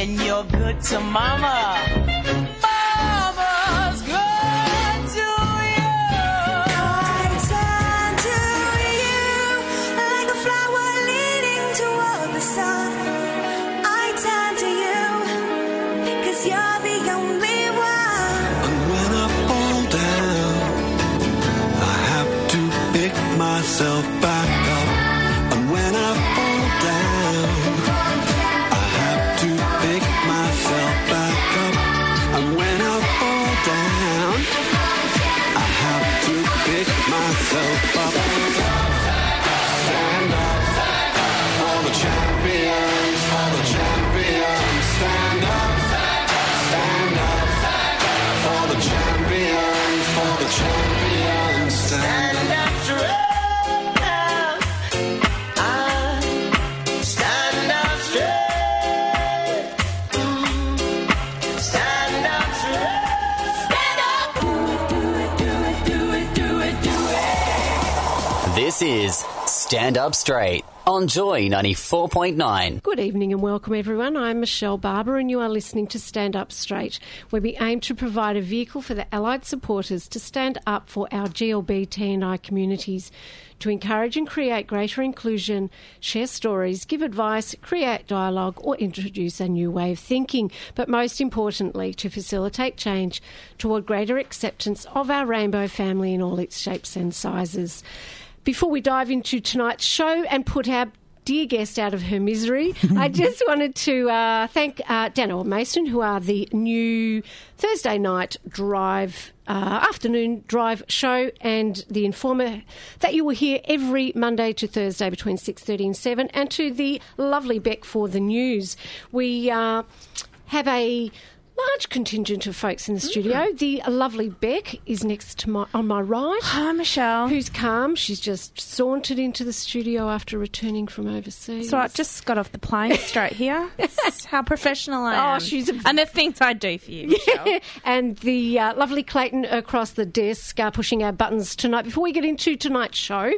When you're good to mama, the champions, for the champions. Up. This is Stand Up Straight on Joy 94.9. Good evening and welcome, everyone. I'm Michelle Barber, and you are listening to Stand Up Straight, where we aim to provide a vehicle for the Allied supporters to stand up for our GLBT&I communities, to encourage and create greater inclusion, share stories, give advice, create dialogue, or introduce a new way of thinking. But most importantly, to facilitate change toward greater acceptance of our rainbow family in all its shapes and sizes. Before we dive into tonight's show and put our dear guest out of her misery, I just wanted to uh, thank uh, Daniel Mason, who are the new Thursday night drive. Uh, afternoon drive show and the informer that you will hear every Monday to Thursday between 6.30 and 7 and to the lovely Beck for the news. We uh, have a large contingent of folks in the studio. The lovely Beck is next to my on my right. Hi, Michelle. Who's calm? She's just sauntered into the studio after returning from overseas. So I just got off the plane straight here. That's how professional I am. Oh, she's a- and the things I do for you, Michelle. and the uh, lovely Clayton across the desk uh, pushing our buttons tonight. Before we get into tonight's show,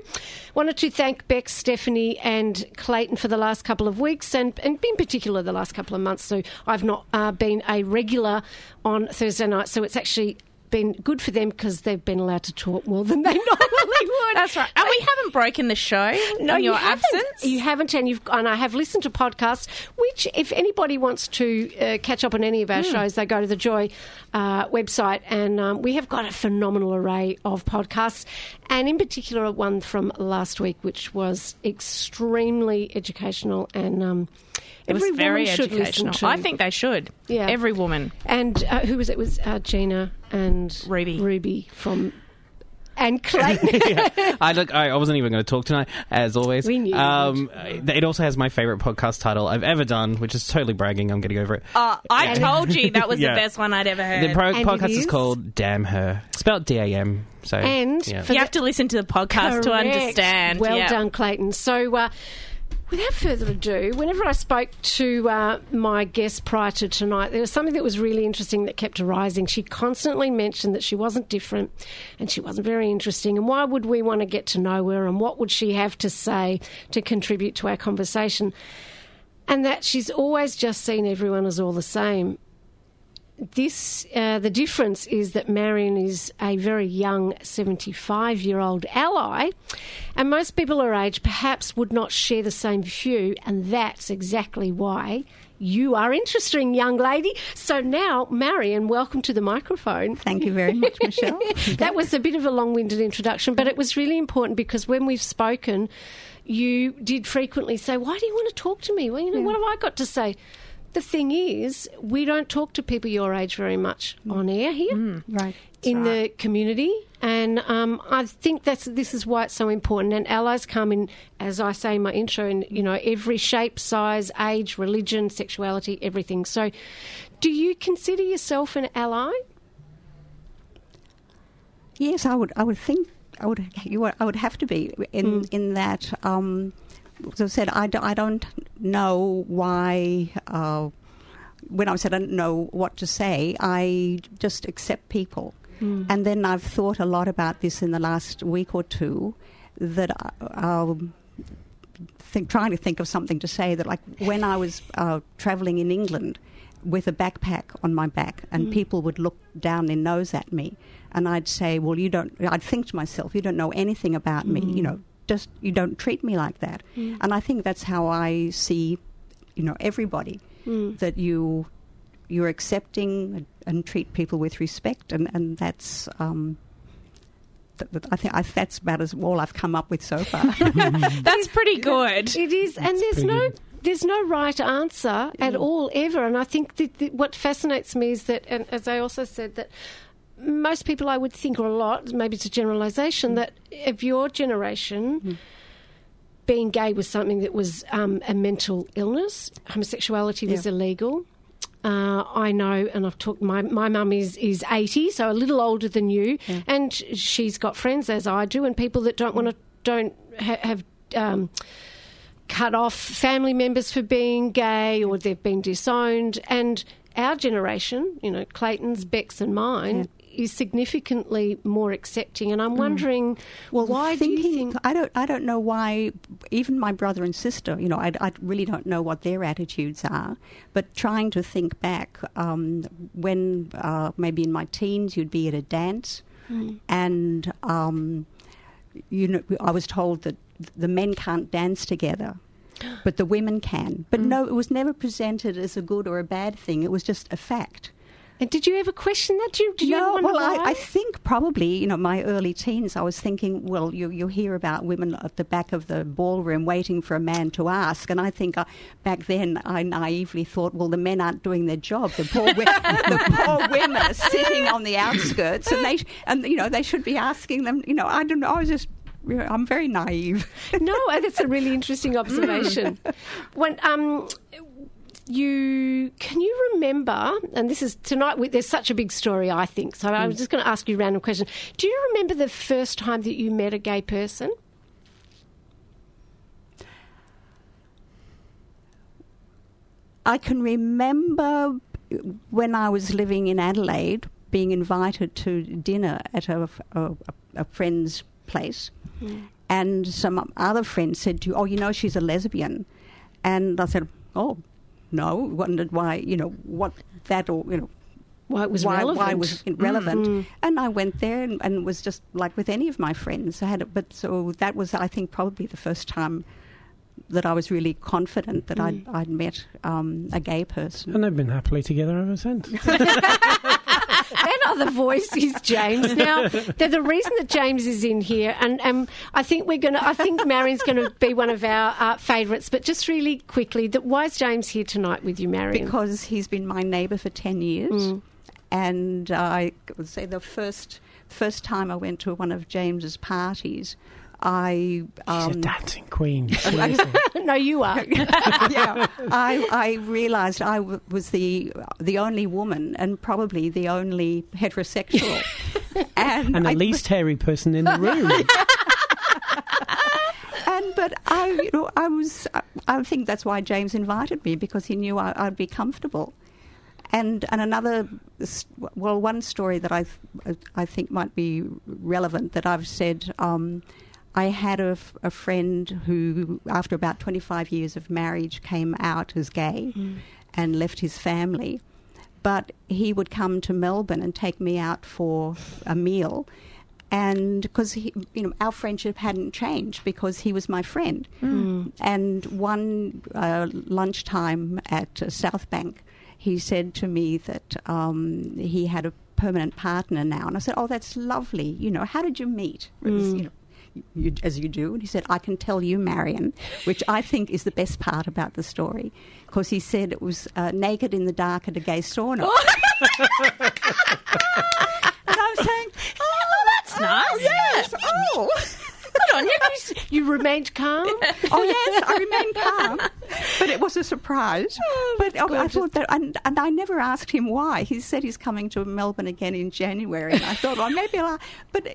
wanted to thank Beck, Stephanie, and Clayton for the last couple of weeks, and, and in particular the last couple of months. So I've not uh, been a regular on Thursday night, so it's actually been good for them because they've been allowed to talk more than they normally would. That's right. And we haven't broken the show No, in you your haven't. absence. You haven't, and you've and I have listened to podcasts. Which, if anybody wants to uh, catch up on any of our Hmm. shows, they go to the Joy uh, website, and um, we have got a phenomenal array of podcasts, and in particular one from last week, which was extremely educational and. Um, it was every very woman should listen educational. to. I think they should. Yeah. Every woman. And uh, who was it? it was uh, Gina and Ruby. Ruby from. And Clayton. I look. I I wasn't even going to talk tonight, as always. We knew Um, it also has my favorite podcast title I've ever done, which is totally bragging. I'm getting over it. Uh, I And- told you that was Yeah. the best one I'd ever heard. the pro- podcast is is? called "Damn Her," spelled D A M. So And yeah. for you have to listen to the podcast to understand. Well Yeah. done, Clayton. So, uh, without further ado, whenever I spoke to uh, my guest prior to tonight, there was something that was really interesting that kept arising. She constantly mentioned that she wasn't different and she wasn't very interesting. And why would we want to get to know her? And what would she have to say to contribute to our conversation? And that she's always just seen everyone as all the same this uh, the difference is that Marion is a very young 75 year old ally, and most people her age perhaps would not share the same view, and that's exactly why you are interesting, young lady. So now, Marion, welcome to the microphone. Thank you very much, Michelle. that was a bit of a long winded introduction, but it was really important because when we've spoken, you did frequently say, Why do you want to talk to me? Well, you know, what have I got to say? The thing is, we don't talk to people your age very much on air here Right. in the community, and um, I think that's this is why it's so important. And allies come in, as I say in my intro, in you know every shape, size, age, religion, sexuality, everything. So, do you consider yourself an ally? Yes, I would. I would think. I would. You. would- I would have to be in in that. Um, I said, I, do, I don't know why. Uh, when I said I don't know what to say, I just accept people. And then I've thought a lot about this in the last week or two. That I'll think, trying to think of something to say. That like when I was uh, traveling in England with a backpack on my back, and people would look down their nose at me, and I'd say, "Well, you don't." I'd think to myself, "You don't know anything about me. You know, just you don't treat me like that." Mm. And I think that's how I see, you know, everybody. Mm. That you you're accepting and treat people with respect, and and that's. Um, th- th- I think I, that's about as all I've come up with so far. That's pretty good. It is, and there's no good. there's no right answer at mm. all ever. And I think that, that what fascinates me is that, and as I also said, that most people I would think, or a lot, maybe it's a generalisation, that of your generation. Being gay was something that was um, a mental illness. Homosexuality was Yeah. illegal. Uh, I know, and I've talked. My my mum is is eighty, so a little older than you, and she's got friends as I do, and people that don't want to don't ha- have um, cut off family members for being gay or they've been disowned. And our generation, you know, Clayton's, Beck's, and mine, is significantly more accepting. And I'm wondering, Well, why thinking, do you think? I don't? I don't know why. Even my brother and sister, you know, I, I really don't know what their attitudes are. But trying to think back, um, when uh, maybe in my teens, you'd be at a dance, and um, you know, I was told that the men can't dance together. But the women can. But no, it was never presented as a good or a bad thing. It was just a fact. And did you ever question that? Did you, did you No, wonder well, why? I, I think probably, you know, my early teens, I was thinking, well, you, you hear about women at the back of the ballroom waiting for a man to ask. And I think uh, back then I naively thought, well, the men aren't doing their job. The poor, wi- the poor women are sitting on the outskirts and they, sh- and, you know, they should be asking them, you know, I don't know. I was just, I'm very naive. no, uh, that's a really interesting observation. when um, you can you remember? And this is tonight. There's such a big story, I think. So I was mm. just going to ask you a random question. Do you remember the first time that you met a gay person? I can remember when I was living in Adelaide being invited to dinner at a, a, a friend's place, mm. and some other friends said to you, "Oh, you know, she's a lesbian," and I said, "Oh, no." Wondered why, you know, what that or you know. Why it was why, relevant? why was it relevant? Mm-hmm. And I went there and, and was just like with any of my friends. I had, it, but so that was, I think, probably the first time that I was really confident that I'd, I'd met um, a gay person. And they've been happily together ever since. that other voice is James. Now, they're the reason that James is in here, and um, I think we're going to. I think Marion's going to be one of our uh, favourites. But just really quickly, that why is James here tonight with you, Marion? because he's been my neighbour for 10 years. And I would say the first first time I went to one of James's parties, I. She's a Um, dancing queen. no, you are. yeah, I, I realised I w- was the the only woman and probably the only heterosexual. and and the I- least hairy person in the room. and but I, you know, I was. I, I think that's why James invited me because he knew I, I'd be comfortable. And and another, well, one story that I th- I think might be relevant that I've said. Um, I had a, f- a friend who, after about 25 years of marriage, came out as gay and left his family. But he would come to Melbourne and take me out for a meal and because you know our friendship hadn't changed because he was my friend. And one uh, lunchtime at uh, South Bank, he said to me that um, he had a permanent partner now, and I said, "Oh, that's lovely. You know, how did you meet?" It was, you know, you, as you do. And he said, I can tell you, Marion, which I think is the best part about the story. Because he said it was uh, naked in the dark at a gay sauna. and I was saying, Oh, that's nice. yes, oh. Good on you. You, remained calm. oh yes, I remained calm, but it was a surprise. but I, I thought that, and, and I never asked him why. He said he's coming to Melbourne again in January, and I thought, well, maybe I'll. But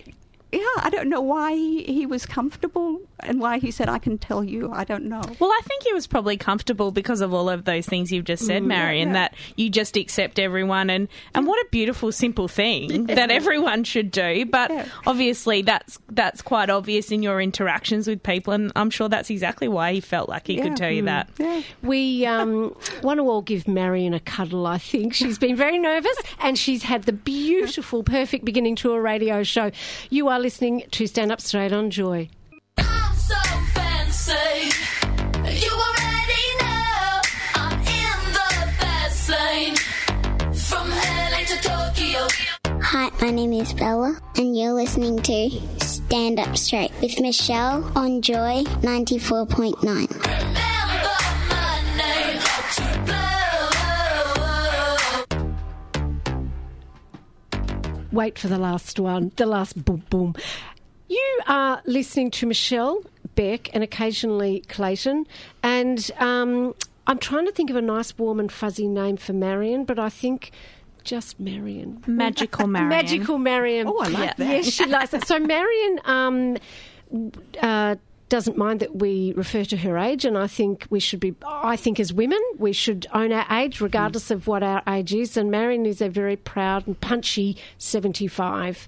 yeah, I don't know why he, he was comfortable and why he said, "I can tell you." I don't know. Well, I think he was probably comfortable because of all of those things you've just said, Mm, Marion, yeah. that you just accept everyone and, and what a beautiful, simple thing that everyone should do. But Yeah. obviously that's that's quite obvious in your interactions with people and I'm sure that's exactly why he felt like he Yeah. could tell you that. Yeah. We um, want to all give Marion a cuddle, I think. She's been very nervous and she's had the beautiful, perfect beginning to a radio show. You are listening to Stand Up Straight on Joy. I'm so fancy. You already know I'm in the fast lane. From LA to Tokyo. Hi, my name is Bella, and you're listening to Stand Up Straight with Michelle on Joy 94.9. Wait for the last one, the last boom boom. You are listening to Michelle Beck and occasionally Clayton, and um, I'm trying to think of a nice, warm, and fuzzy name for Marion, but I think just Marion. Magical Marion. Magical Marion. Oh, I like Yeah. that. Yes, she likes it. So Marion um, uh, doesn't mind that we refer to her age, and I think we should be. I think as women, we should own our age, regardless of what our age is. And Marion is a very proud and punchy seventy-five.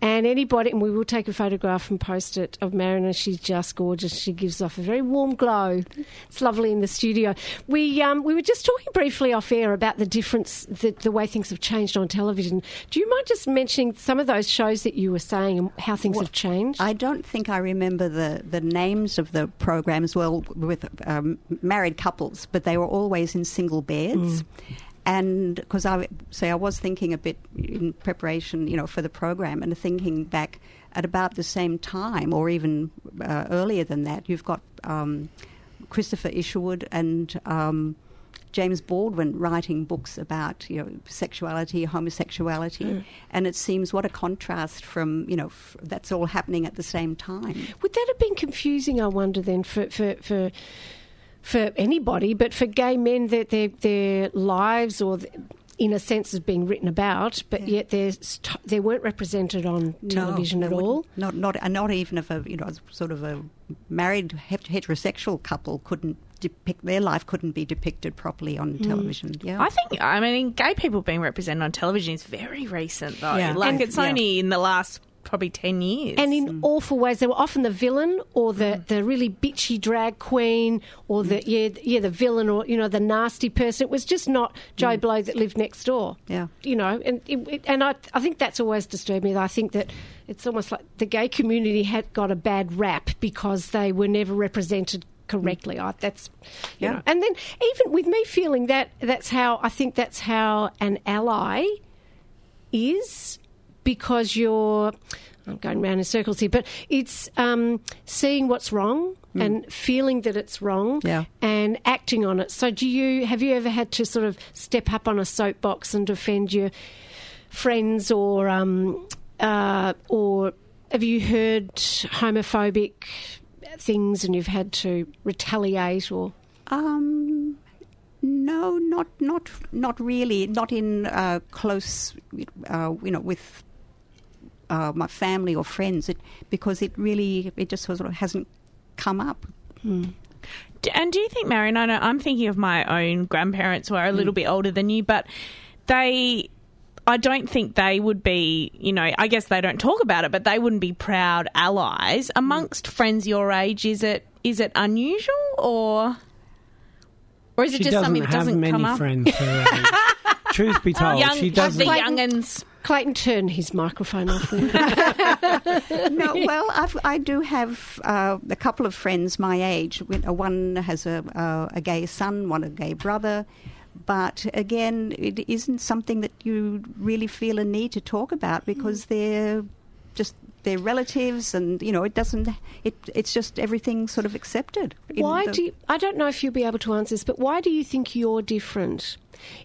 And anybody, and we will take a photograph and post it of Marion, and she's just gorgeous. She gives off a very warm glow. It's lovely in the studio. We um, we were just talking briefly off air about the difference, the, the way things have changed on television. Do you mind just mentioning some of those shows that you were saying and how things have changed? I don't think I remember the, the names of the programs well with um, married couples, but they were always in single beds. And because I say I was thinking a bit in preparation, you know, for the program, and thinking back at about the same time, or even uh, earlier than that, you've got um, Christopher Isherwood and um, James Baldwin writing books about you know sexuality, homosexuality, hmm. and it seems what a contrast from you know f- that's all happening at the same time. Would that have been confusing? I wonder then for for for, for anybody, but for gay men, that their their lives or. th in a sense, is being written about, but yet they're st- they weren't represented on television No, at all. Not not and not even if a you know sort of a married heterosexual couple couldn't depict their life couldn't be depicted properly on television. Yeah, I think I mean gay people being represented on television is very recent though. Yeah. Like And- it's yeah. only in the last probably ten years. And in awful ways, they were often the villain or the, Mm. the really bitchy drag queen or the yeah yeah the villain or you know the nasty person. It was just not Joe Blow that lived next door. Mm. Yeah. you know, and it, it- and I I think that's always disturbed me. I think that it's almost like the gay community had got a bad rap because they were never represented correctly. I, that's you Yeah. know, and then even with me feeling that that's how I think that's how an ally is because you're I'm going round in circles here, but it's um, seeing what's wrong and feeling that it's wrong Yeah. and acting on it. So, do you have you ever had to sort of step up on a soapbox and defend your friends, or um, uh, or have you heard homophobic things and you've had to retaliate or? Um, no, not not not really. Not in uh, close, uh, you know, with uh, my family or friends. It because it really it just sort of hasn't come up. D- And do you think, Marion? I know I'm thinking of my own grandparents who are a little bit older than you, but they. I don't think they would be, you know, I guess they don't talk about it, but they wouldn't be proud allies amongst friends your age. Is it is it unusual or or is it She just something that doesn't many come up? friends. her age. Truth be told, Young, she the doesn't. youngins. Clayton turn his microphone off. no, well, I've, I do have uh, a couple of friends my age. Uh, One has a, uh, a gay son, one a gay brother. But again, it isn't something that you really feel a need to talk about because they're just their relatives, and you know, it doesn't. It it's just everything sort of accepted. Why the- do you, I don't know if you'll be able to answer this, but why do you think you're different?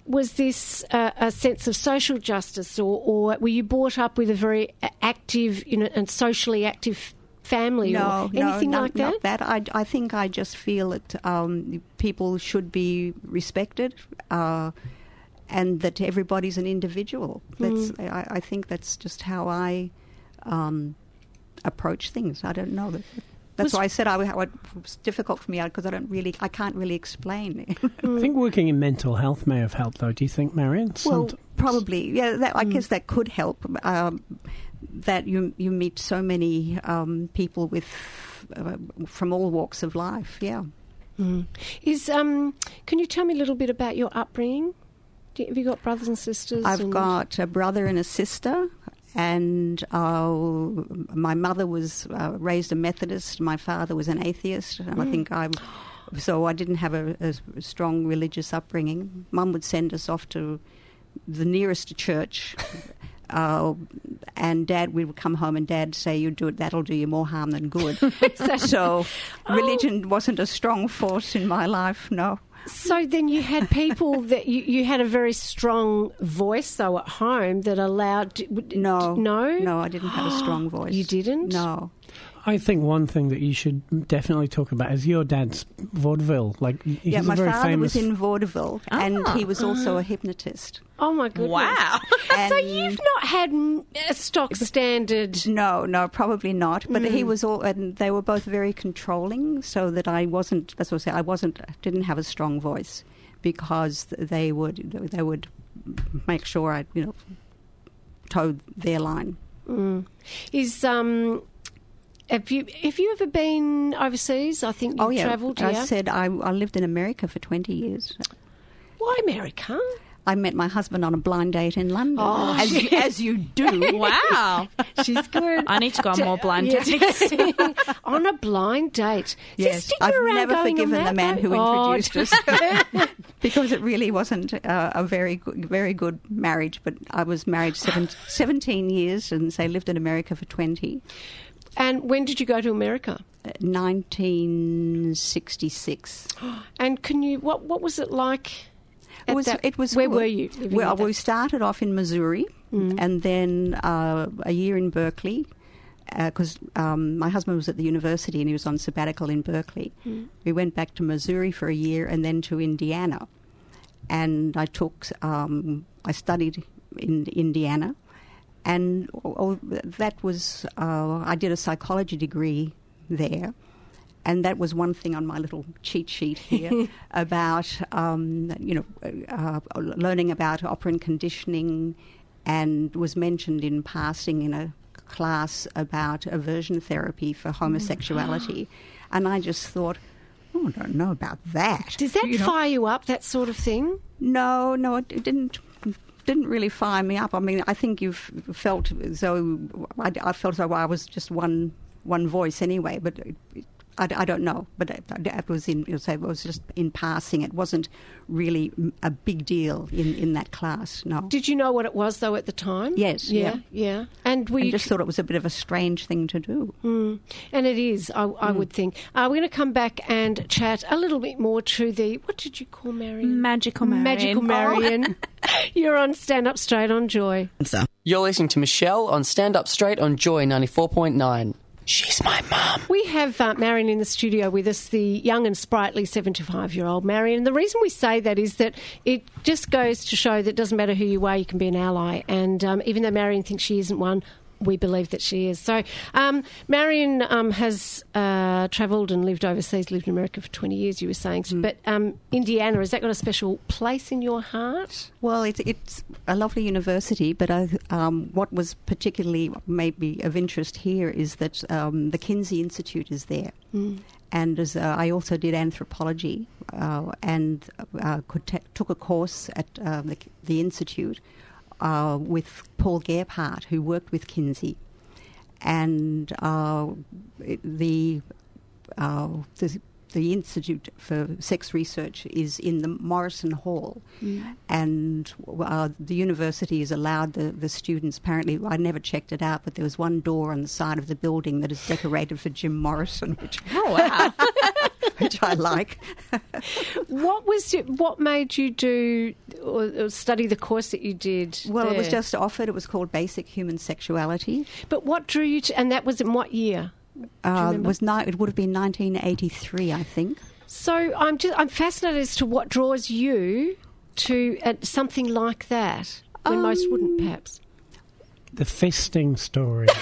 Was this uh, a sense of social justice, or, or were you brought up with a very active, you know, and socially active family, no, or anything no, like not, that? not that. I, I think I just feel that um, people should be respected, uh, and that everybody's an individual. That's Mm. I, I think that's just how I um, approach things. I don't know. That, that's Was- why I said I, would- it was difficult for me because I don't really, I can't really explain. I think working in mental health may have helped, though. Do you think, Marion? Well, Somet- probably, yeah. That, Mm. I guess that could help. Um, that you you meet so many um, people with uh, from all walks of life. Yeah. Mm. Is um, can you tell me a little bit about your upbringing? Do you, have you got brothers and sisters? I've and- got a brother and a sister, and uh, my mother was uh, raised a Methodist. My father was an atheist, and I Mm. think I. So I didn't have a, a strong religious upbringing. Mum would send us off to the nearest church. Uh, and dad, we would come home and dad say, "You do it. That'll do you more harm than good." so, Oh. religion wasn't a strong force in my life. No. So then you had people that you, you had a very strong voice though at home that allowed no no no I didn't have a strong voice. You didn't? No. I think one thing that you should definitely talk about is your dad's vaudeville. Like, he's yeah, a my very father famous. was in vaudeville, and he was also a hypnotist. Oh my goodness! Wow. so you've not had a stock standard. No, no, probably not. But Mm. he was all, and they were both very controlling, so that I wasn't. That's what I say. I wasn't. Didn't have a strong voice because they would. They would make sure I, you know, toed their line. Mm. Is um. Have you have you ever been overseas? I think you oh yeah, travelled. I yeah. said I, I lived in America for twenty years. Why America? I met my husband on a blind date in London, Oh, as, you, as you do. Wow. She's good. I need to go on more blind dates. on a blind date. Yes, stigma I've never forgiven the man though? who Oh, introduced us because it really wasn't uh, a very good, very good marriage. But I was married seven, 17 years and say lived in America for 20. And when did you go to America? 1966. And can you what what was it like? It was, that- it was where good. were you? Well, we started off in Missouri Mm. and then uh, a year in Berkeley because um, my husband was at the university and he was on sabbatical in Berkeley. Mm. We went back to Missouri for a year and then to Indiana. And I took, um, I studied in Indiana. And oh, that was, uh, I did a psychology degree there. And that was one thing on my little cheat sheet here about, um, you know, uh, learning about operant conditioning and was mentioned in passing in a class about aversion therapy for homosexuality. and I just thought, oh, I don't know about that. Does that You know? fire you up? That sort of thing? No, no, it it didn't. Didn't really fire me up. I mean, I think you've felt though I, I felt though I was just one one voice anyway. But it, I, I don't know. But it, it was in you know, say it was just in passing. It wasn't really a big deal in, in that class. No. Did you know what it was though at the time? Yes, Yeah. yeah. Yeah. And we I you just thought it was a bit of a strange thing to do. Mm. And it is, I, I would think. Uh, we're going to come back and chat a little bit more to the, what did you call Marion? Magical Marion. Magical Marion. You're on Stand Up Straight on Joy. You're listening to Michelle on Stand Up Straight on Joy 94.9. She's my mum. We have uh, Marion in the studio with us, the young and sprightly 75 year old Marion. And the reason we say that is that it just goes to show that it doesn't matter who you are, you can be an ally. And um, even though Marion thinks she isn't one, we believe that she is. So, um, Marion um, has uh, travelled and lived overseas, lived in America for 20 years, you were saying. But um, Indiana, has that got a special place in your heart? Well, it's, it's a lovely university, but I, um, what was particularly maybe of interest here is that um, the Kinsey Institute is there. Mm. And as, uh, I also did anthropology uh, and uh, could ta took a course at uh, the, the Institute uh, with Paul Gebhard, who worked with Kinsey. And uh, the, uh, the the Institute for Sex Research is in the Morrison Hall, Mm. and uh, the university has allowed the, the students. Apparently, I never checked it out, but there was one door on the side of the building that is decorated for Jim Morrison, which Oh wow! which I like. What was it, what made you do or, or study the course that you did? Well, it was just offered. It was called Basic Human Sexuality. But what drew you to? And that was in what year? Uh, was ni- it would have been 1983, I think. So I'm just I'm fascinated as to what draws you to uh, something like that when most wouldn't, perhaps. The fisting story.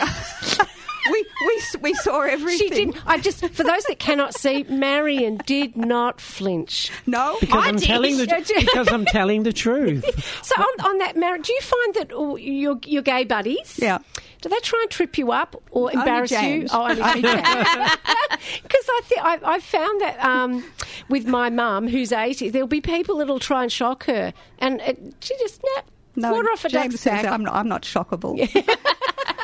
We we we saw everything. She didn't. I just for those that cannot see, Marion did not flinch. No, Because I I'm did. telling the because I'm telling the truth. So on, on that marriage, do you find that your your gay buddies? Yeah. Do they try and trip you up or Only embarrass you? Oh, only Only Because I think I, I found that um, with my mum, who's eighty, there'll be people that'll try and shock her, and it, she just nah, No, water off a James duck's says back. I'm not, I'm not shockable.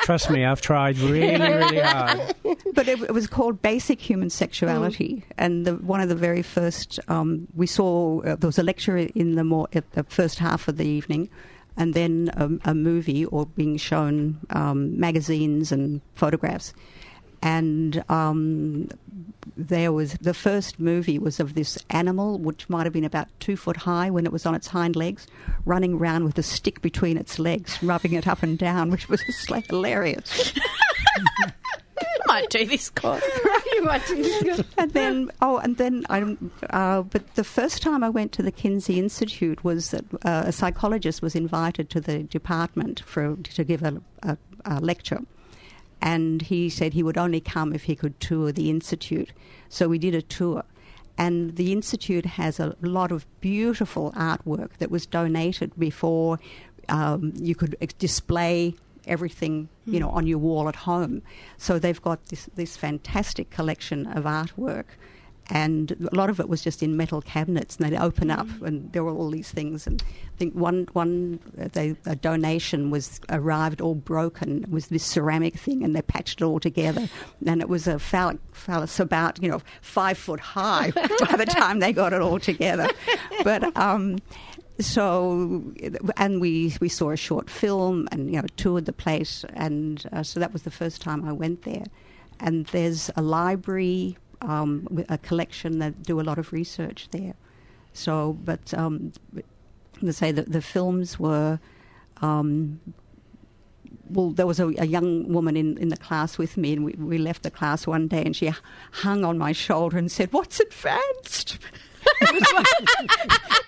Trust me, I've tried really, really hard. but it, it was called Basic Human Sexuality, and the, one of the very first um, we saw uh, there was a lecture in the more at the first half of the evening, and then um, a movie or being shown um, magazines and photographs, and um, there was the first movie was of this animal which might have been about two foot high when it was on its hind legs, running around with a stick between its legs, rubbing it up and down, which was just like hilarious. Might do this course. you might do this. and then oh, and then I. Uh, but the first time I went to the Kinsey Institute was that uh, a psychologist was invited to the department for to give a, a, a lecture, and he said he would only come if he could tour the institute. So we did a tour. And the institute has a lot of beautiful artwork that was donated before um, you could display everything, you know, on your wall at home. So they've got this this fantastic collection of artwork, and a lot of it was just in metal cabinets, and they'd open up, and there were all these things. And I think one one uh, they, a donation was arrived all broken. It was this ceramic thing, and they patched it all together, and it was a phallic phallus about you know five foot high by the time they got it all together. But um, so and we we saw a short film and you know toured the place and uh, so that was the first time I went there and there's a library um, a collection that do a lot of research there so but um, let's say that the films were um, well, there was a, a young woman in, in the class with me, and we, we left the class one day, and she hung on my shoulder and said, "What's advanced?"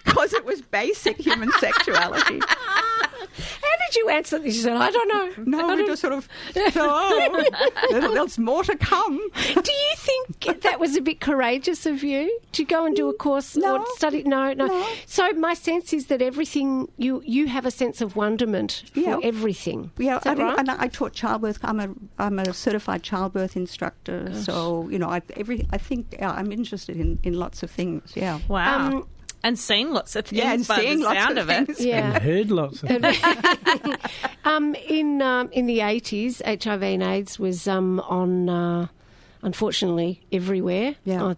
Because it was basic human sexuality. How did you answer this? She said, I don't know. No, I we don't- just sort of, oh, there's more to come. Do you think that was a bit courageous of you to go and do a course No. or study? No, no, No. So my sense is that everything you you have a sense of wonderment for Yeah. everything. Yeah, Is that I, right? and I taught childbirth. I'm a I'm a certified childbirth instructor. So you know, I every I think yeah, I'm interested in, in lots of things. Yeah. Wow. Um, and seen lots of things Yeah, and by seeing the lots sound of of, things. it. And yeah. heard lots of um, in um, in the eighties, HIV and AIDS was um, on, uh, unfortunately, everywhere. Yeah. Uh,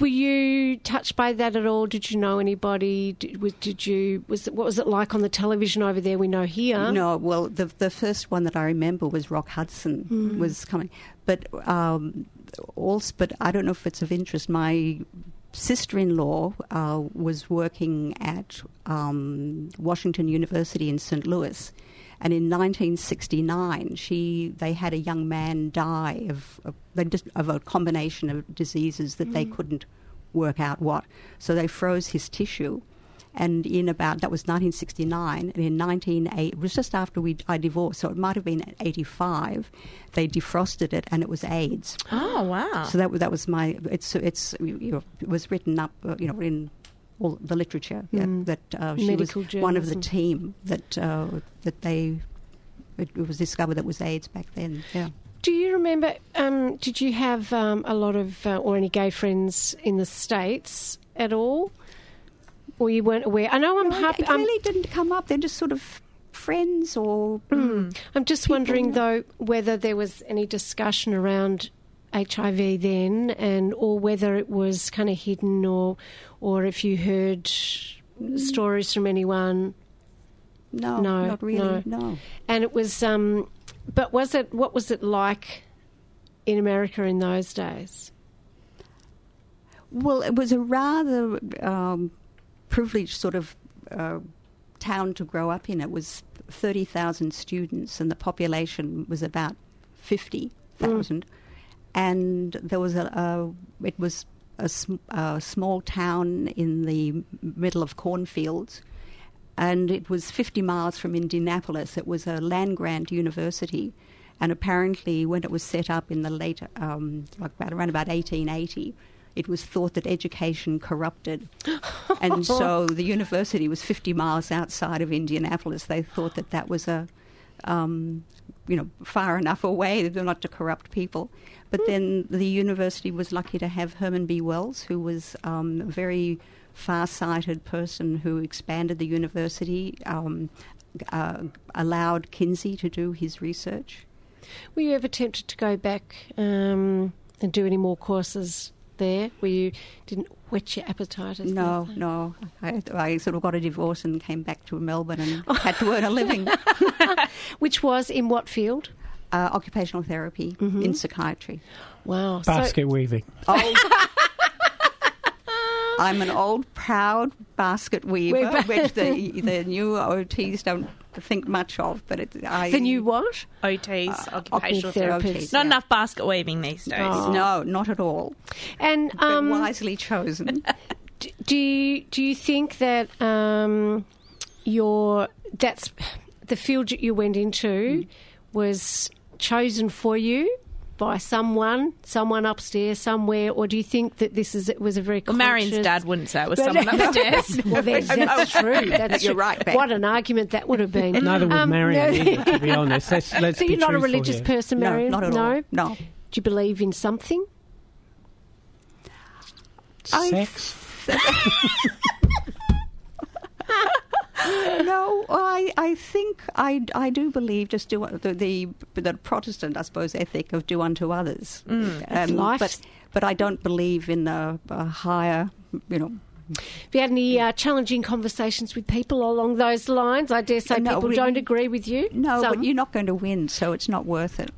were you touched by that at all? Did you know anybody? Did, was, did you? Was what was it like on the television over there? We know here. No, well, the the first one that I remember was Rock Hudson Hmm. was coming, but um, also, but I don't know if it's of interest. My sister-in-law uh, was working at um, Washington University in St. Louis, and in 1969, she they had a young man die of of, of a combination of diseases that they couldn't work out what. So they froze his tissue and in about that was 1969 and in 1980 it was just after we I divorced so it might have been 85 they defrosted it and it was AIDS Oh, wow. so that was that was my it's it's you know, it was written up uh, you know in all the literature yeah, that uh, she was Medical one of the team that uh, that they it, it was discovered that was AIDS back then yeah Do you remember? Um, did you have um, a lot of uh, or any gay friends in the states at all, or you weren't aware? I know I'm No, happy. it really didn't come up they're just sort of friends or I'm just wondering though whether there was any discussion around HIV then, and or whether it was kind of hidden, or or if you heard stories from anyone. No, no, not really. No. And it was, um, but was it? What was it like in America in those days? Well, it was a rather um, privileged sort of uh, town to grow up in. It was 30,000 students, and the population was about 50,000. And there was a, a it was a, sm- a small town in the middle of cornfields, and it was 50 miles from Indianapolis. It was a land grant university. And apparently, when it was set up in the late, um, like about around about 1880, it was thought that education corrupted, and so the university was 50 miles outside of Indianapolis. They thought that that was a, um, you know, far enough away not to corrupt people. But then the university was lucky to have Herman B. Wells, who was um, a very far-sighted person who expanded the university, um, uh, allowed Kinsey to do his research. Were you ever tempted to go back um, and do any more courses there? Where you didn't whet your appetite? No, they no. I, I sort of got a divorce and came back to Melbourne and had to earn a living. Which was in what field? Uh, occupational therapy in psychiatry. Wow. Basket weaving. I'm an old, proud basket weaver, Weaver. which the, the new OTs don't think much of. But it, I, the new what? OTs, Uh, occupational occupational therapists. therapists, Not yeah. enough basket weaving these days. Oh. No, not at all. And But um, wisely chosen. do you do you think that um, your that's the field that you went into was chosen for you by someone, someone upstairs somewhere, or do you think that this is it was a very Well, Marion's dad wouldn't say it was someone upstairs. well, that's, that's true. That's You're true. right, Beck. What an argument that would have been. Neither would Um, Marion no. either, to be honest. Let's, let's so be you're not a religious here. person, no, Marion? not at no? all. No. Do you believe in something? I- Sex? no, I, I think I, I do believe just do the, the the Protestant, I suppose, ethic of do unto others. Mm, that's um, life. But but I don't believe in a, a uh, higher, you know. Have you had any uh, challenging conversations with people along those lines? I dare say No, people don't agree with you. No, Some. but you're not going to win, so it's not worth it.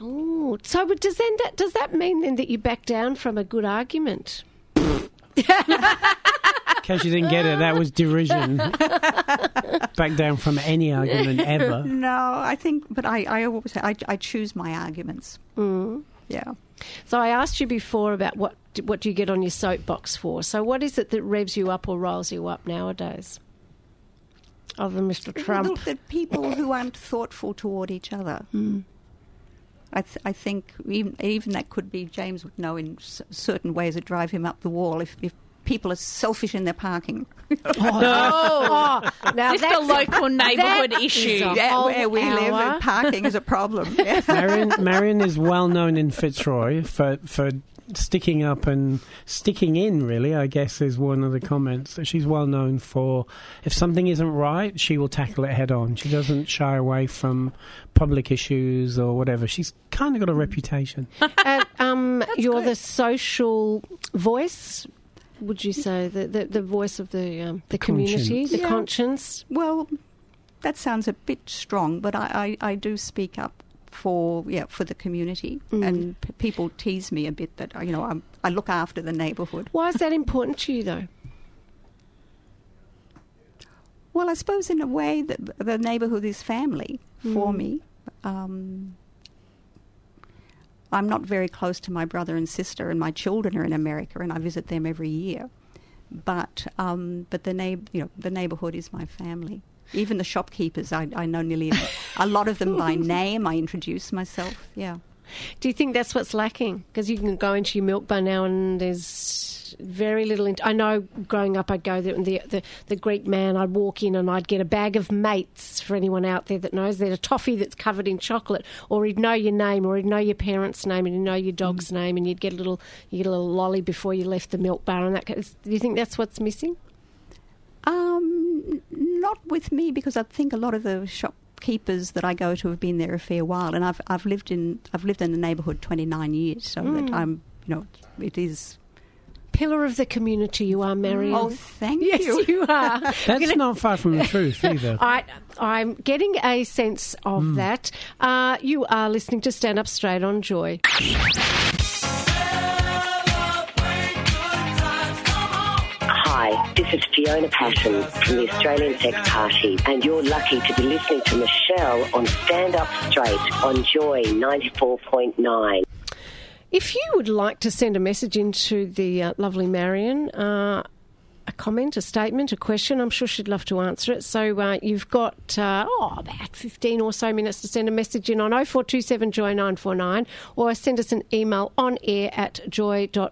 Oh, so does then that does that mean then that you back down from a good argument? In case you didn't get it, that was derision. Back down from any argument ever. No, I think, but I, I always say I, I choose my arguments. Mm. Yeah. So I asked you before about what what do you get on your soapbox for? So what is it that revs you up or rolls you up nowadays? Other than Mr. Trump. The, the people who aren't thoughtful toward each other. I, th- I think even, even that could be James would know in s- certain ways that drive him up the wall if, if people are selfish in their parking. Oh, now Is this that's a- local neighbourhood that issue? is a yeah, where we live, hour. and parking is a problem. Yeah. Marion, Marion is well known in Fitzroy for for sticking up and sticking in. Really, I guess is one of the comments. that She's well known for if something isn't right, she will tackle it head on. She doesn't shy away from public issues or whatever. She's kind of got a reputation. And, um, you're the social voice. Would you say the the, the voice of the um, the, community, conscience. the Yeah. conscience? Well, that sounds a bit strong, but I, I, I do speak up for yeah for the community, and p- people tease me a bit that you know I'm, I look after the neighbourhood. Why is that important to you, though? Well, I suppose in a way that the neighbourhood is family for me. Um, I'm not very close to my brother and sister, and my children are in America, and I visit them every year. But um, but the neigh- you know the neighbourhood is my family. Even the shopkeepers, I, I know nearly a lot of them by name. I introduce myself. Yeah. Do you think that's what's lacking? Because you can go into your milk bar now, and there's very little. Int- I know, growing up, I'd go there, and the, the the Greek man. I'd walk in, and I'd get a bag of mates for anyone out there that knows. There's a toffee that's covered in chocolate, or he'd know your name, or he'd know your parents' name, and he'd know your dog's name, and you'd get a little you get a little lolly before you left the milk bar, and that. Do you think that's what's missing? Um, not with me because I think a lot of the shop keepers that I go to have been there a fair while, and I've I've lived in I've lived in the neighbourhood twenty nine years, so Mm. that I'm you know it is. Pillar of the community, you are, Marion. Oh, thank yes, you. you are. That's not far from the truth either. I, I'm getting a sense of Hmm. that. Uh, you are listening to Stand Up Straight on Joy. Hi, this is Fiona Patten from the Australian Sex Party, and you're lucky to be listening to Michelle on Stand Up Straight on Joy 94.9. If you would like to send a message into the uh, lovely Marion, uh, a comment, a statement, a question, I'm sure she'd love to answer it. So uh, you've got uh, oh, about 15 or so minutes to send a message in on 0427 Joy 949 or send us an email on air at joy.org.au.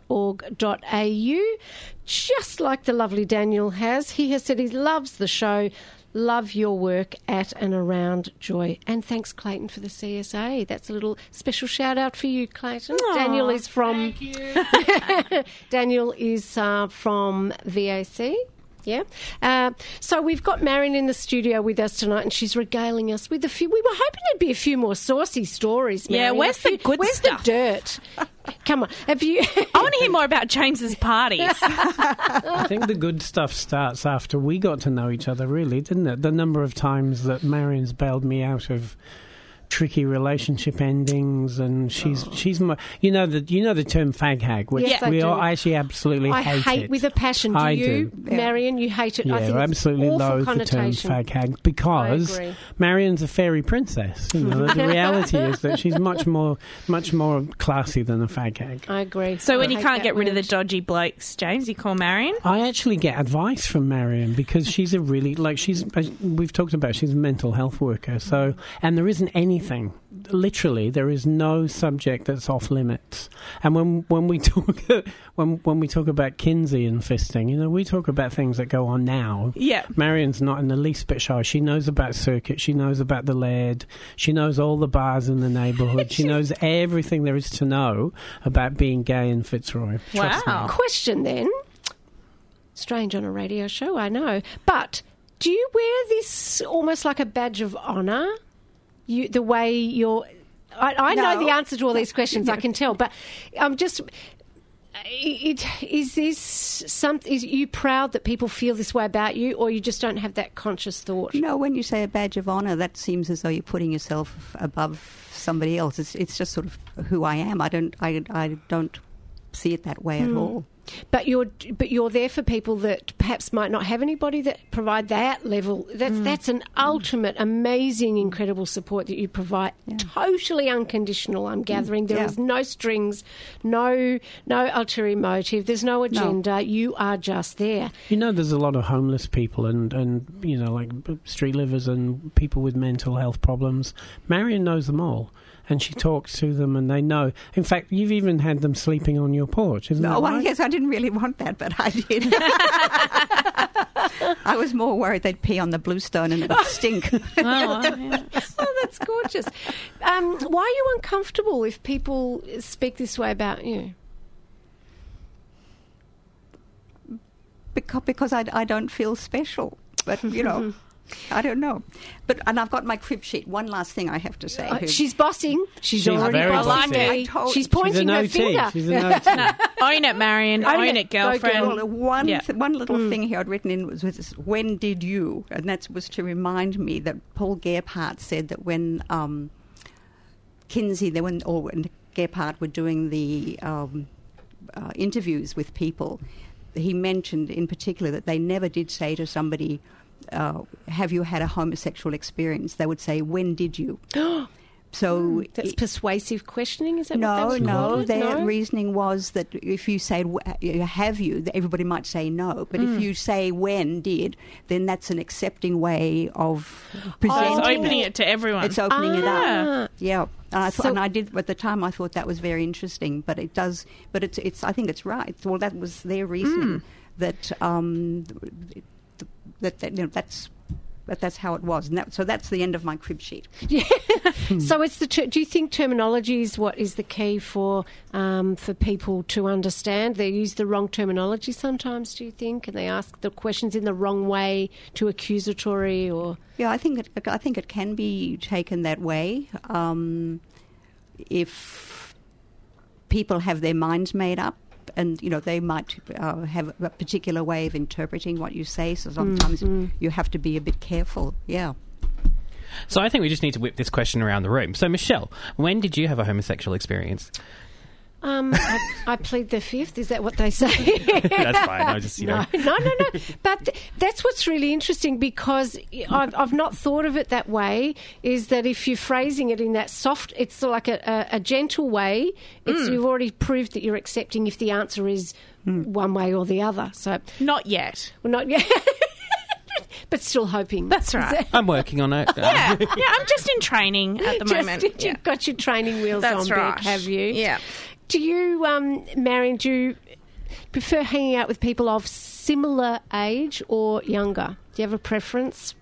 Just like the lovely Daniel has, he has said he loves the show. Love your work at and around Joy. And thanks, Clayton, for the CSA. That's a little special shout out for you, Clayton. Aw, Daniel is from. Daniel is uh, from VAC. Yeah. Uh, so we've got Marion in the studio with us tonight, and she's regaling us with a few. We were hoping there'd be a few more saucy stories. Yeah, where's few- the good where's stuff? the dirt? Come on, have you? I want to hear more about James's parties. I think the good stuff starts after we got to know each other, really, didn't it? The number of times that Marion's bailed me out of tricky relationship endings, and she's oh. she's my, you know the you know the term fag hag, which Yes, I we do. all, I actually absolutely I hate, hate it. with a passion. Do I you, do. Marion? You hate it. Yeah, I think absolutely awful loathe the term connotation. fag hag because Marion's a fairy princess. You know, the, the reality is that she's much more much more classy than a fag hag. I agree. So when you can't that get rid of the dodgy blokes, James, you call Marion. I actually get advice from Marion because she's a really like she's we've talked about she's a mental health worker so and there isn't anything literally there is no subject that's off limits and when when we talk when when we talk about Kinsey and fisting you know we talk about things that go on now Yeah. Marion's not in the least bit shy she knows about circuit she knows about the lead she knows all the bars in the neighbourhood she knows everything there is to know about being gay in Fitzroy Trust me. Wow. Question then. Strange on a radio show, I know. But do you wear this almost like a badge of honour? You, the way you're. I, I know the answer to all these questions. I can tell, but I'm just. It, is this something? Is you proud that people feel this way about you, or you just don't have that conscious thought? No, when you say a badge of honour, that seems as though you're putting yourself above somebody else. It's, it's just sort of who I am. I don't, I, I don't see it that way at hmm. all. But you're but you're there for people that perhaps might not have anybody that provide that level. That's mm. that's an ultimate, amazing, incredible support that you provide. Totally unconditional. I'm mm. gathering there Yeah. is no strings, no no ulterior motive. There's no agenda. You are just there. You know, there's a lot of homeless people and, and you know, like street livers and people with mental health problems. Marion knows them all. And she talks to them and they know. In fact, you've even had them sleeping on your porch, isn't No, that well, right? yes, I didn't really want that, but I did. I was more worried they'd pee on the bluestone and it would stink. Oh, yeah. Oh, that's gorgeous. Um, why are you uncomfortable if people speak this way about you? because because I, I don't feel special. But you know, I don't know. But and I've got my crib sheet. One last thing I have to say. Uh, she's bossing. She's, She's already very bossing bossy. me. I told- She's She's pointing an her OT. finger. She's an OT. No, own it, Marion. Own Own, it. it, Go, girlfriend. girl. One Yeah. th- one little thing here I'd written in was, was when did you? And that was to remind me that Paul Gebhard said that when um, Kinsey, they when or when Gebhard were doing the um, uh, interviews with people, he mentioned in particular that they never did say to somebody, uh, "Have you had a homosexual experience?" They would say, "When did you?" So That's persuasive questioning, is that no, that no. Their no? reasoning was that if you say "have you," everybody might say no. But if you say "when did," then that's an accepting way of Oh, presenting. it's opening it to everyone. It's opening it Ah. up. Yeah, and I, thought, So- and I did at the time. I thought that was very interesting. But it does. But it's. It's. I think it's right. Well, that was their reasoning that um, th- that, that you know, that's but that's how it was. And that, so that's the end of my crib sheet. Yeah. so it's the. Ter- do you think terminology is what is the key for um, for people to understand? They use the wrong terminology sometimes. Do you think, and they ask the questions in the wrong way, too accusatory, or Yeah, I think it, I think it can be taken that way. Um, if people have their minds made up, and you know they might uh, have a particular way of interpreting what you say, so sometimes mm. you have to be a bit careful. Yeah. So I think we just need to whip this question around the room. So Michelle, when did you have a homosexual experience? Um, I, I plead the fifth. Is that what they say? That's fine. I just, you no, know. no, no, no. But th- that's what's really interesting because I've, I've not thought of it that way. Is that if you're phrasing it in that soft, it's like a, a, a gentle way. It's Mm. you've already proved that you're accepting if the answer is one way or the other. So not yet. Well, not yet. but still hoping. That's right. I'm working on it. yeah, yeah. I'm just in training at the Just- moment. You've Yeah. got your training wheels That's on right. deck, have you? Yeah. Do you, um, Marion, do you prefer hanging out with people of similar age or younger? Do you have a preference?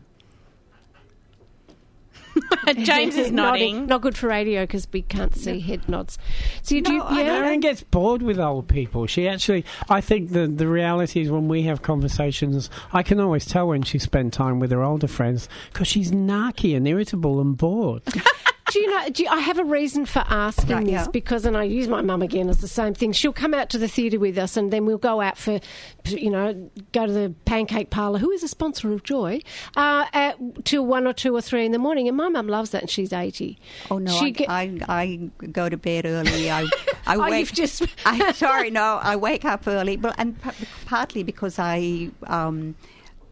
James is nodding. Not good for radio because we can't see head nods. So you do, No, yeah. Marion gets bored with old people. She actually, I think the the reality is when we have conversations, I can always tell when she spent time with her older friends because she's narky and irritable and bored. Do you know? Do you, I have a reason for asking Right, this yeah. because, and I use my mum again as the same thing. She'll come out to the theatre with us, and then we'll go out for, you know, go to the pancake parlour, who is a sponsor of Joy, uh, at, till one or two or three in the morning. And my mum loves that, and she's eighty. Oh no, I, get- I, I go to bed early. I, I Oh, wake. you've just- I, sorry, no, I wake up early, but and p- partly because I. Um,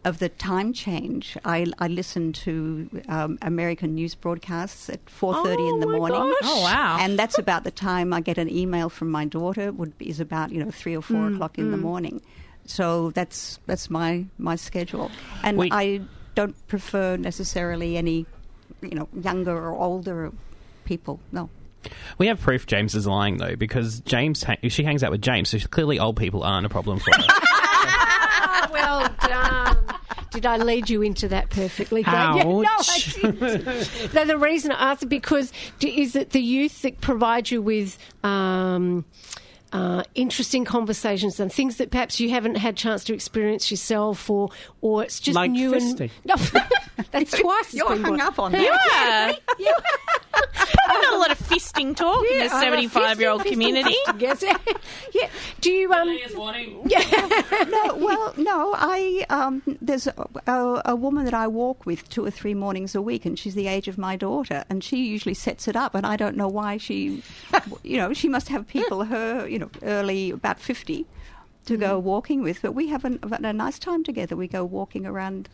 of the time change, I, I listen to um, American news broadcasts at four thirty Oh, in the my morning. gosh. Oh, wow. And that's about the time I get an email from my daughter. Would be, is about you know three or four Mm, o'clock in the mm. morning. So that's that's my my schedule, and Wait. I don't prefer necessarily any you know younger or older people. No. We have proof James is lying though, because James ha- she hangs out with James, so clearly old people aren't a problem for her. Well done. Did I lead you into that perfectly? Great. Yeah, no, I didn't. no, the reason I asked it because is it the youth that provide you with um, uh, interesting conversations and things that perhaps you haven't had chance to experience yourself, or or it's just Like new fisting. and no, that's twice. You're hung what- up on that. Yeah. Probably not a lot of fisting talk in Yeah, the 75 year old fisting, fisting, community. fisting, yes. yeah. Do you um? Yeah. no, well, no. I um, there's a, a, a woman that I walk with two or three mornings a week, and she's the age of my daughter, and she usually sets it up, and I don't know why she, you know, she must have people her, you know, early about fifty, to go walking with. But we have an, a nice time together. We go walking around,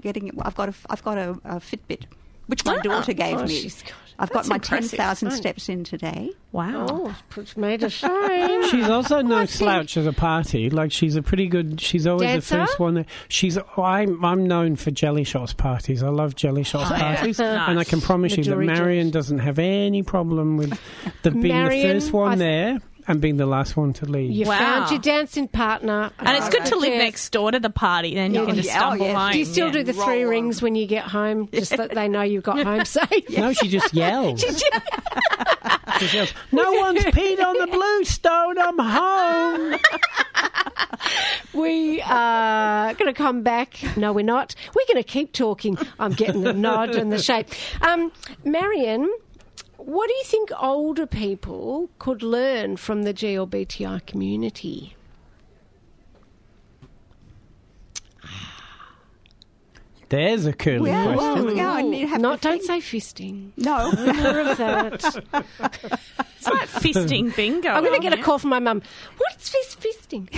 getting. I've got a I've got a, a Fitbit, which my daughter gave Oh, me. she's got- I've got That's my ten impressive. thousand Right. steps in today. Wow. Oh, puts me to shame. She's also no oh, slouch at a party. Like she's a pretty good. She's always Dancer? the first one. That, she's. I'm. I'm known for jelly shots parties. I love jelly shots Oh, yeah. parties, Nice. and I can promise The you that Marion doesn't have any problem with the being Marion, the first one I th- there and being the last one to leave. You Wow. found your dancing partner, And it's good to live next door to the party, then you Yeah. can just Yeah, oh, stumble yeah. home. Do you still yeah. do the three Roll rings when you get home, just that they know you've got home safe? No, she just yells. She yells, no one's peed on the blue stone. I'm home. We are going to come back. No, we're not. We're going to keep talking. I'm getting the nod and the shape. Um, Marion, what do you think older people could learn from the GLBTI community? There's a curly Yeah, question. well, yeah, I need- have Not, to don't say fisting. No. More of that. It's like fisting bingo. I'm going to get a yeah. call from my mum. What's fist fisting?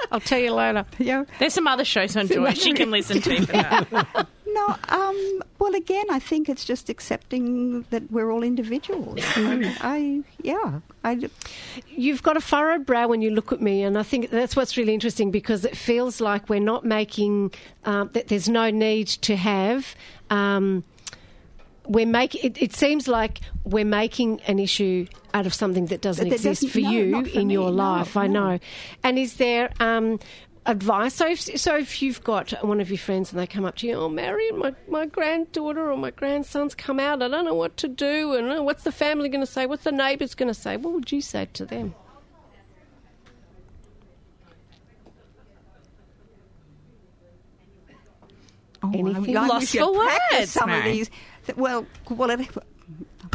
I'll tell you later. yeah. There's some other shows on Joy she can listen to for that. No, um, well, again, I think it's just accepting that we're all individuals. I, I, yeah, I, You've got a furrowed brow when you look at me, and I think that's what's really interesting because it feels like we're not making um, that. There's no need to have. Um, we're making. It, it seems like we're making an issue out of something that doesn't That exist doesn't- for no, you for in me, your no, life. I know. And is there? Um, advice. So if, so if you've got one of your friends and they come up to you, oh, Marion, my, my granddaughter or my grandson's come out, I don't know what to do, and what's the family going to say, what's the neighbours going to say, what would you say to them? Oh, Anything? I, Lost for words, Some of these. Well, well, it,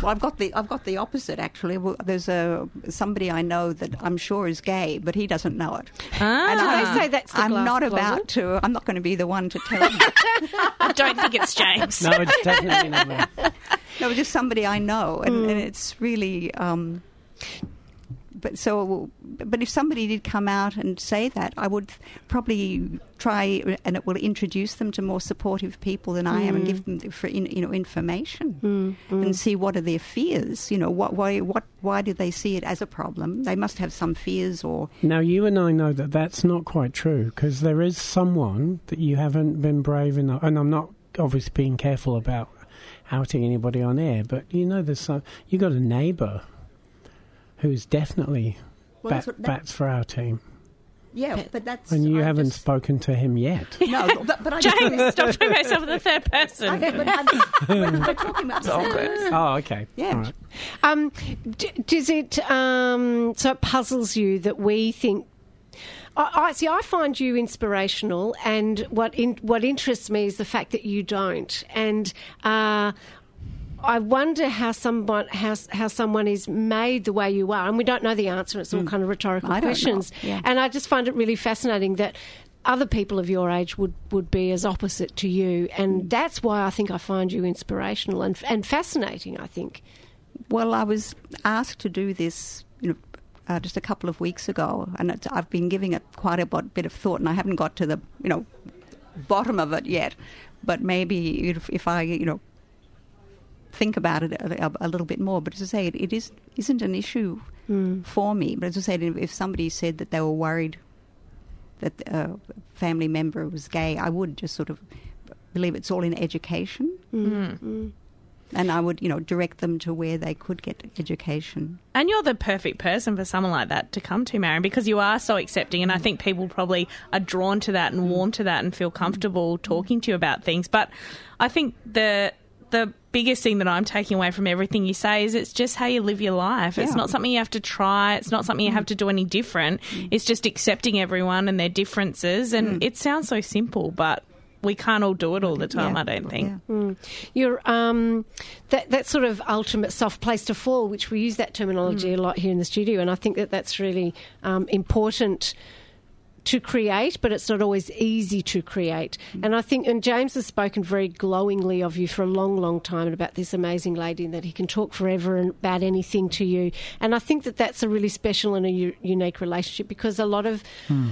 well, I've got the I've got the opposite actually. Well, there's a somebody I know that I'm sure is gay, but he doesn't know it. Ah. And I'm, say that's the I'm glass not closet? about to. I'm not going to be the one to tell him. I don't think it's James. No, it's definitely not me. no, just somebody I know, and, Hmm. and it's really. Um, but so, but if somebody did come out and say that, I would probably try, and it will introduce them to more supportive people than I am, and hmm. give them, for, in- you know, information hmm, hmm. and see what are their fears. You know, what, why, what, why do they see it as a problem? They must have some fears, or Now, you and I know that that's not quite true because there is someone that you haven't been brave enough, and I'm not obviously being careful about outing anybody on air, but you know, there's some, you got a neighbour who's definitely Well, bat, what- bats for our team, yeah, but that's and you I haven't just- spoken to him yet. no, but, but I James, stop talking about yourself in the third person. Okay, but I- we're, we're talking about oh, okay. Yeah. All right. Um, d- does it um, so it puzzles you that we think? I, I see. I find you inspirational, and what in, what interests me is the fact that you don't. And uh, I wonder how someone how, how someone is made the way you are, and we don't know the answer. It's all kind of rhetorical. I questions, Yeah. and I just find it really fascinating that. Other people of your age would, would be as opposite to you, and that's why I think I find you inspirational and, and fascinating. I think. Well, I was asked to do this, you know, uh, just a couple of weeks ago, and it's, I've been giving it quite a bit, bit of thought, and I haven't got to the, you know, bottom of it yet. But maybe if, if I, you know, think about it a, a little bit more. But as I say, it, it is isn't an issue hmm. for me. But as I said, if somebody said that they were worried that uh, a family member was gay, I would just sort of believe it's all in education. Hmm. Hmm. And I would, you know, direct them to where they could get education. And you're the perfect person for someone like that to come to, Marion, because you are so accepting. And I think people probably are drawn to that and warm to that and feel comfortable talking to you about things. But I think the the biggest thing that I'm taking away from everything you say is it's just how you live your life. It's not something you have to try. It's not something you have to do any different. It's just accepting everyone and their differences. And it sounds so simple, but we can't all do it all the time, Yeah. I don't think. Yeah. You're um, that that sort of ultimate soft place to fall, which we use that terminology a lot here in the studio, and I think that that's really um, important to create, but it's not always easy to create. Mm. And I think, and James has spoken very glowingly of you for a long, long time and about this amazing lady, and that he can talk forever and about anything to you. And I think that that's a really special and a u- unique relationship because a lot of hmm.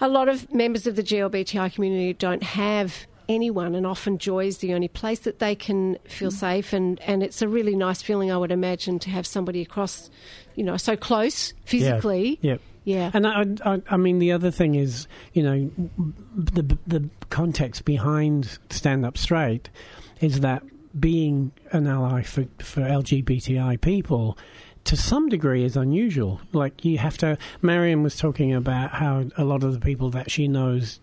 a lot of members of the GLBTI community don't have anyone, and often joy is the only place that they can feel hmm. safe. And, and it's a really nice feeling, I would imagine, to have somebody across, you know, so close physically. Yeah. Yeah. And I, I, I mean, the other thing is, you know, the the context behind Stand Up Straight is that being an ally for for LGBTI people. To some degree, is unusual. Like you have to. Marion was talking about how a lot of the people that she knows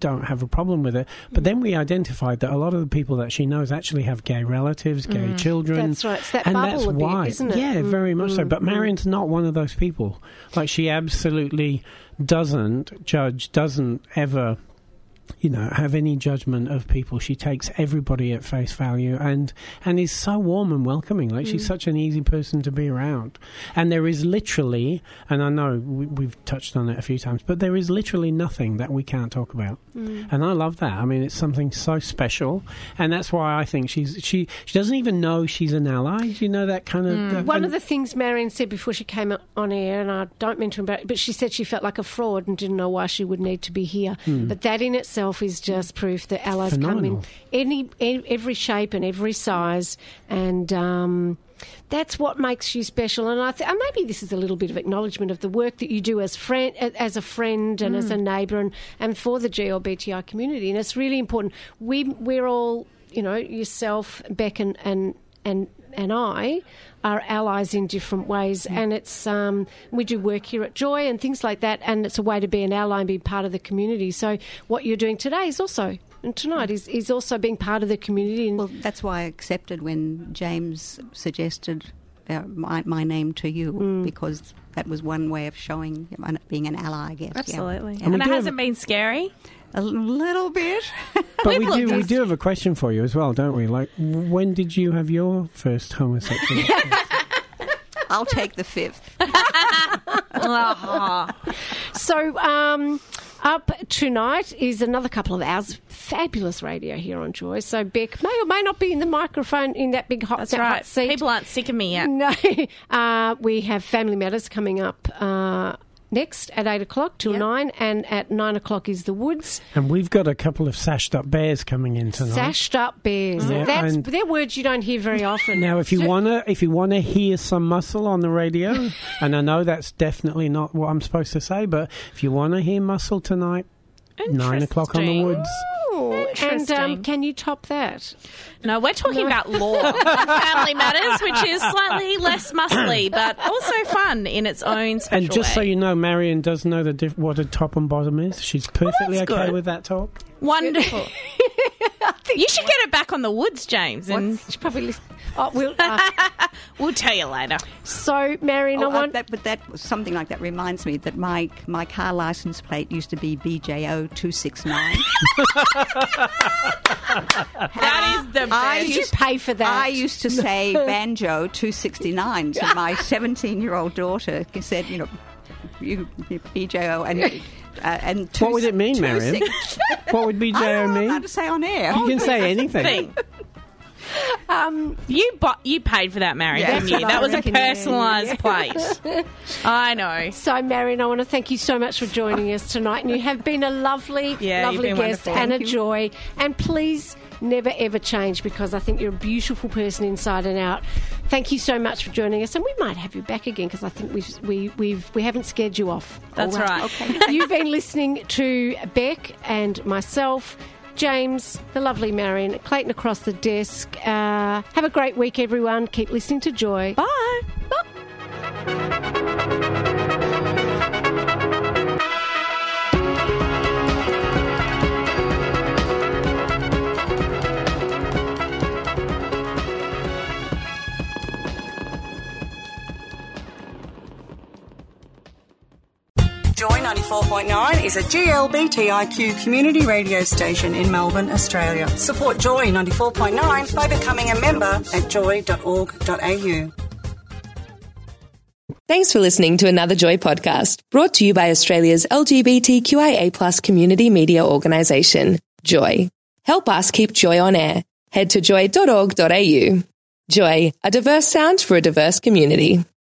don't have a problem with it. But then we identified that a lot of the people that she knows actually have gay relatives, gay children. Mm. That's right. It's that and that's a bit, why. isn't it? Yeah, Mm, very much so. mm, But mm. Marion's not one of those people. Like she absolutely doesn't judge, doesn't ever. You know, have any judgment of people. She takes everybody at face value, and and is so warm and welcoming. Like Mm. she's such an easy person to be around. And there is literally, and I know we, we've touched on it a few times, but there is literally nothing that we can't talk about. Mm. And I love that. I mean, it's something so special, and that's why I think she's she she doesn't even know she's an ally. You know that kind of that- One of the things Marion said before she came on air, and I don't mean to embarrass, but she said she felt like a fraud and didn't know why she would need to be here. But that in itself is just proof that allies come in any every shape and every size, and um, that's what makes you special. And I th- and maybe this is a little bit of acknowledgement of the work that you do as friend, as a friend, and as a neighbour, and, and for the GLBTI community. And it's really important. We we're all, you know, yourself, Beck, and and and and I are allies in different ways, and it's um, we do work here at Joy and things like that, and it's a way to be an ally and be part of the community. So what you're doing today is also. And tonight is, is also being part of the community. And Well, that's why I accepted when James suggested uh, my, my name to you Mm. because that was one way of showing being an ally. I guess. Absolutely. Yeah. And, it hasn't been scary. A little bit. But we do we do have a question for you as well, don't we? Like, when did you have your first homosexual? I'll take the fifth. So, um, up tonight is another couple of hours. Fabulous radio here on Joy. So, Beck may or may not be in the microphone in that big hot, That's that hot seat. People aren't sick of me yet. No. Uh, we have Family Matters coming up uh, next at 8 o'clock till 9, and at 9 o'clock is The Woods. and we've got a couple of sashed up bears coming in tonight. Sashed up bears. Yeah, That's, they're words you don't hear very often. Now, if you So- wanna, if you wanna hear some muscle on the radio, and I know that's definitely not what I'm supposed to say, but if you wanna hear muscle tonight, nine o'clock on the woods. Oh, and um, Interesting. can you top that? No, we're talking about law and family matters, which is slightly less muscly, but also fun in its own special And just so way. you know, Marion does know the diff- what a top and bottom is. She's perfectly that's okay good. with that talk. Wonderful. you should get it back on the woods, James, and She probably listen. Oh, we'll, uh, we'll tell you later. so, Marion, Oh, I uh, want. that, but that something like that reminds me that my my car license plate used to be BJO two six nine. That is the best. I Did you pay for that? I used to say banjo two sixty nine to my seventeen year old daughter. He said, you know, you, you BJO and. Uh, and two, What would it mean, two Marion? six- What would I BJO don't know mean? how to say on air. You can say anything. Um, you bu- you paid for that, Mary, Yeah, didn't you? That was a reckon, yeah, personalised plate. I know. So, Marion, I want to thank you so much for joining us tonight. And you have been a lovely, Yeah, you've lovely been guest wonderful. and a Thank you. joy. And please never ever change because I think you're a beautiful person inside and out. Thank you so much for joining us, and we might have you back again because I think we've we, we've we haven't scared you off. That's All right. Okay. You've been listening to Beck and myself. James, the lovely Marion, Clayton across the desk. Uh, have a great week, everyone. Keep listening to Joy. Bye. Joy 94.9 is a GLBTIQ community radio station in Melbourne, Australia. Support Joy 94.9 by becoming a member at joy.org.au. Thanks for listening to another Joy podcast brought to you by Australia's LGBTQIA community media organisation, Joy. Help us keep Joy on air. Head to joy.org.au. Joy, a diverse sound for a diverse community.